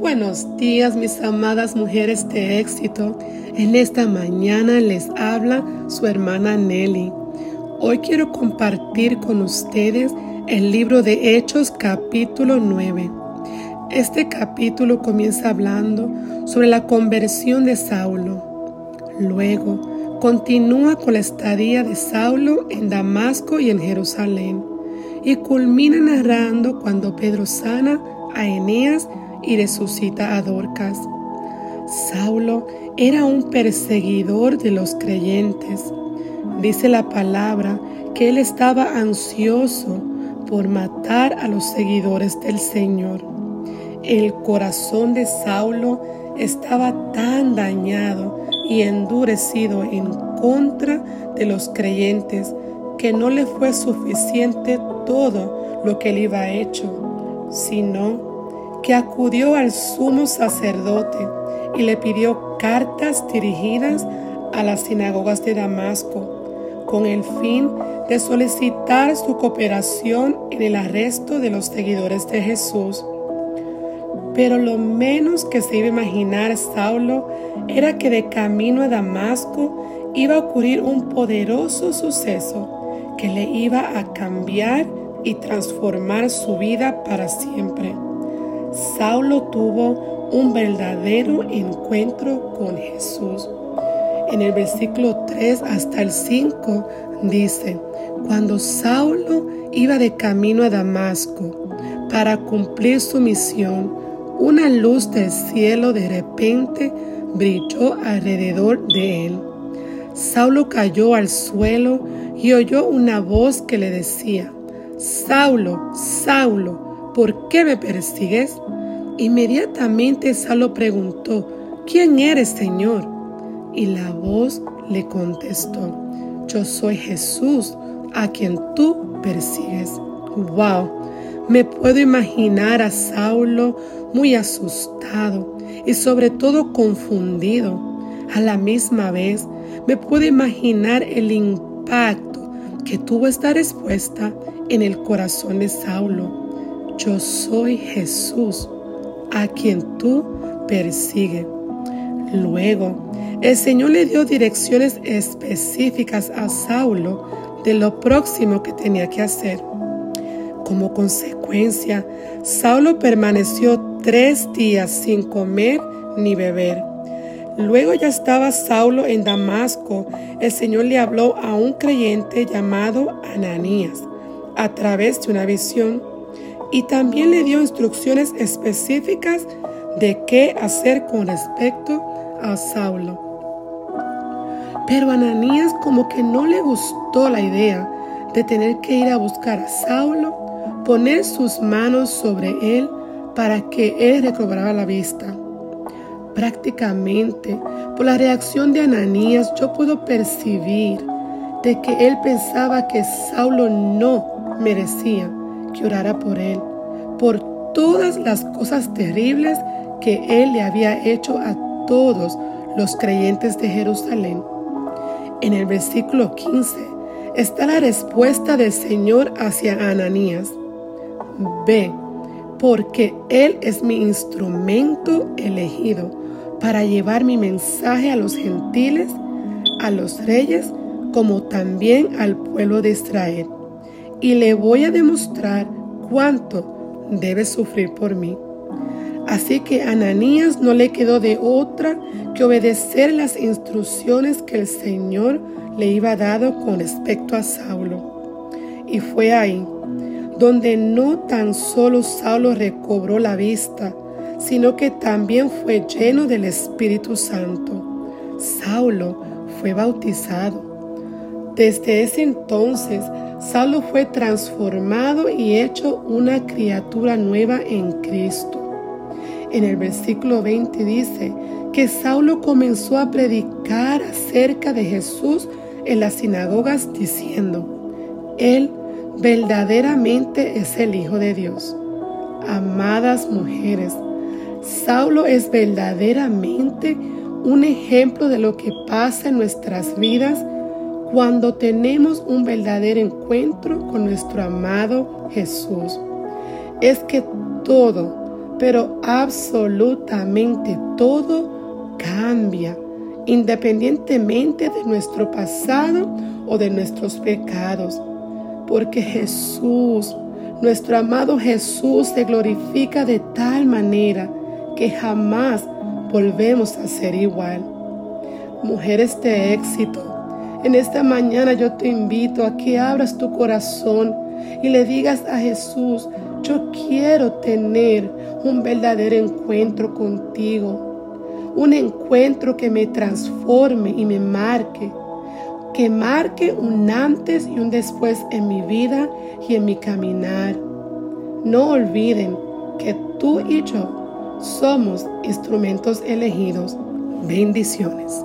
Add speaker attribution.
Speaker 1: Buenos días mis amadas mujeres de éxito. En esta mañana les habla su hermana Nelly. Hoy quiero compartir con ustedes el libro de Hechos capítulo 9. Este capítulo comienza hablando sobre la conversión de Saulo. Luego continúa con la estadía de Saulo en Damasco y en Jerusalén y culmina narrando cuando Pedro sana a Eneas y resucita a Dorcas. Saulo era un perseguidor de los creyentes. Dice la palabra que él estaba ansioso por matar a los seguidores del Señor. El corazón de Saulo estaba tan dañado y endurecido en contra de los creyentes que no le fue suficiente todo lo que él iba hecho, sino que acudió al sumo sacerdote y le pidió cartas dirigidas a las sinagogas de Damasco con el fin de solicitar su cooperación en el arresto de los seguidores de Jesús. Pero lo menos que se iba a imaginar Saulo era que de camino a Damasco iba a ocurrir un poderoso suceso que le iba a cambiar y transformar su vida para siempre. Saulo tuvo un verdadero encuentro con Jesús. En el versículo 3 hasta el 5 dice, cuando Saulo iba de camino a Damasco para cumplir su misión, una luz del cielo de repente brilló alrededor de él. Saulo cayó al suelo y oyó una voz que le decía, Saulo, Saulo, ¿por qué me persigues? Inmediatamente Saulo preguntó, ¿quién eres, Señor? Y la voz le contestó, yo soy Jesús, a quien tú persigues. ¡Wow! Me puedo imaginar a Saulo muy asustado y sobre todo confundido. A la misma vez, me puedo imaginar el impacto que tuvo esta respuesta en el corazón de Saulo. Yo soy Jesús, a quien tú persigues. Luego, el Señor le dio direcciones específicas a Saulo de lo próximo que tenía que hacer. Como consecuencia, Saulo permaneció tres días sin comer ni beber. Luego ya estaba Saulo en Damasco. El Señor le habló a un creyente llamado Ananías a través de una visión y también le dio instrucciones específicas de qué hacer con respecto a Saulo. Pero Ananías como que no le gustó la idea de tener que ir a buscar a Saulo, poner sus manos sobre él para que él recobrara la vista. Prácticamente, por la reacción de Ananías, yo puedo percibir de que él pensaba que Saulo no merecía que orara por él, por todas las cosas terribles que él le había hecho a todos los creyentes de Jerusalén. En el versículo 15 está la respuesta del Señor hacia Ananías. Ve, porque Él es mi instrumento elegido para llevar mi mensaje a los gentiles, a los reyes, como también al pueblo de Israel y le voy a demostrar cuánto debe sufrir por mí. Así que a Ananías no le quedó de otra que obedecer las instrucciones que el Señor le iba dado con respecto a Saulo. Y fue ahí donde no tan solo Saulo recobró la vista, sino que también fue lleno del Espíritu Santo. Saulo fue bautizado. Desde ese entonces, Saulo fue transformado y hecho una criatura nueva en Cristo. En el versículo 20 dice que Saulo comenzó a predicar acerca de Jesús en las sinagogas diciendo, Él verdaderamente es el Hijo de Dios. Amadas mujeres, Saulo es verdaderamente un ejemplo de lo que pasa en nuestras vidas cuando tenemos un verdadero encuentro con nuestro amado Jesús. Es que todo pero absolutamente todo cambia, independientemente de nuestro pasado o de nuestros pecados, porque Jesús, nuestro amado Jesús, se glorifica de tal manera que jamás volvemos a ser igual. Mujeres de éxito, en esta mañana yo te invito a que abras tu corazón y le digas a Jesús, yo quiero tener un verdadero encuentro contigo, un encuentro que me transforme y me marque, que marque un antes y un después en mi vida y en mi caminar. No olviden que tú y yo somos instrumentos elegidos. Bendiciones.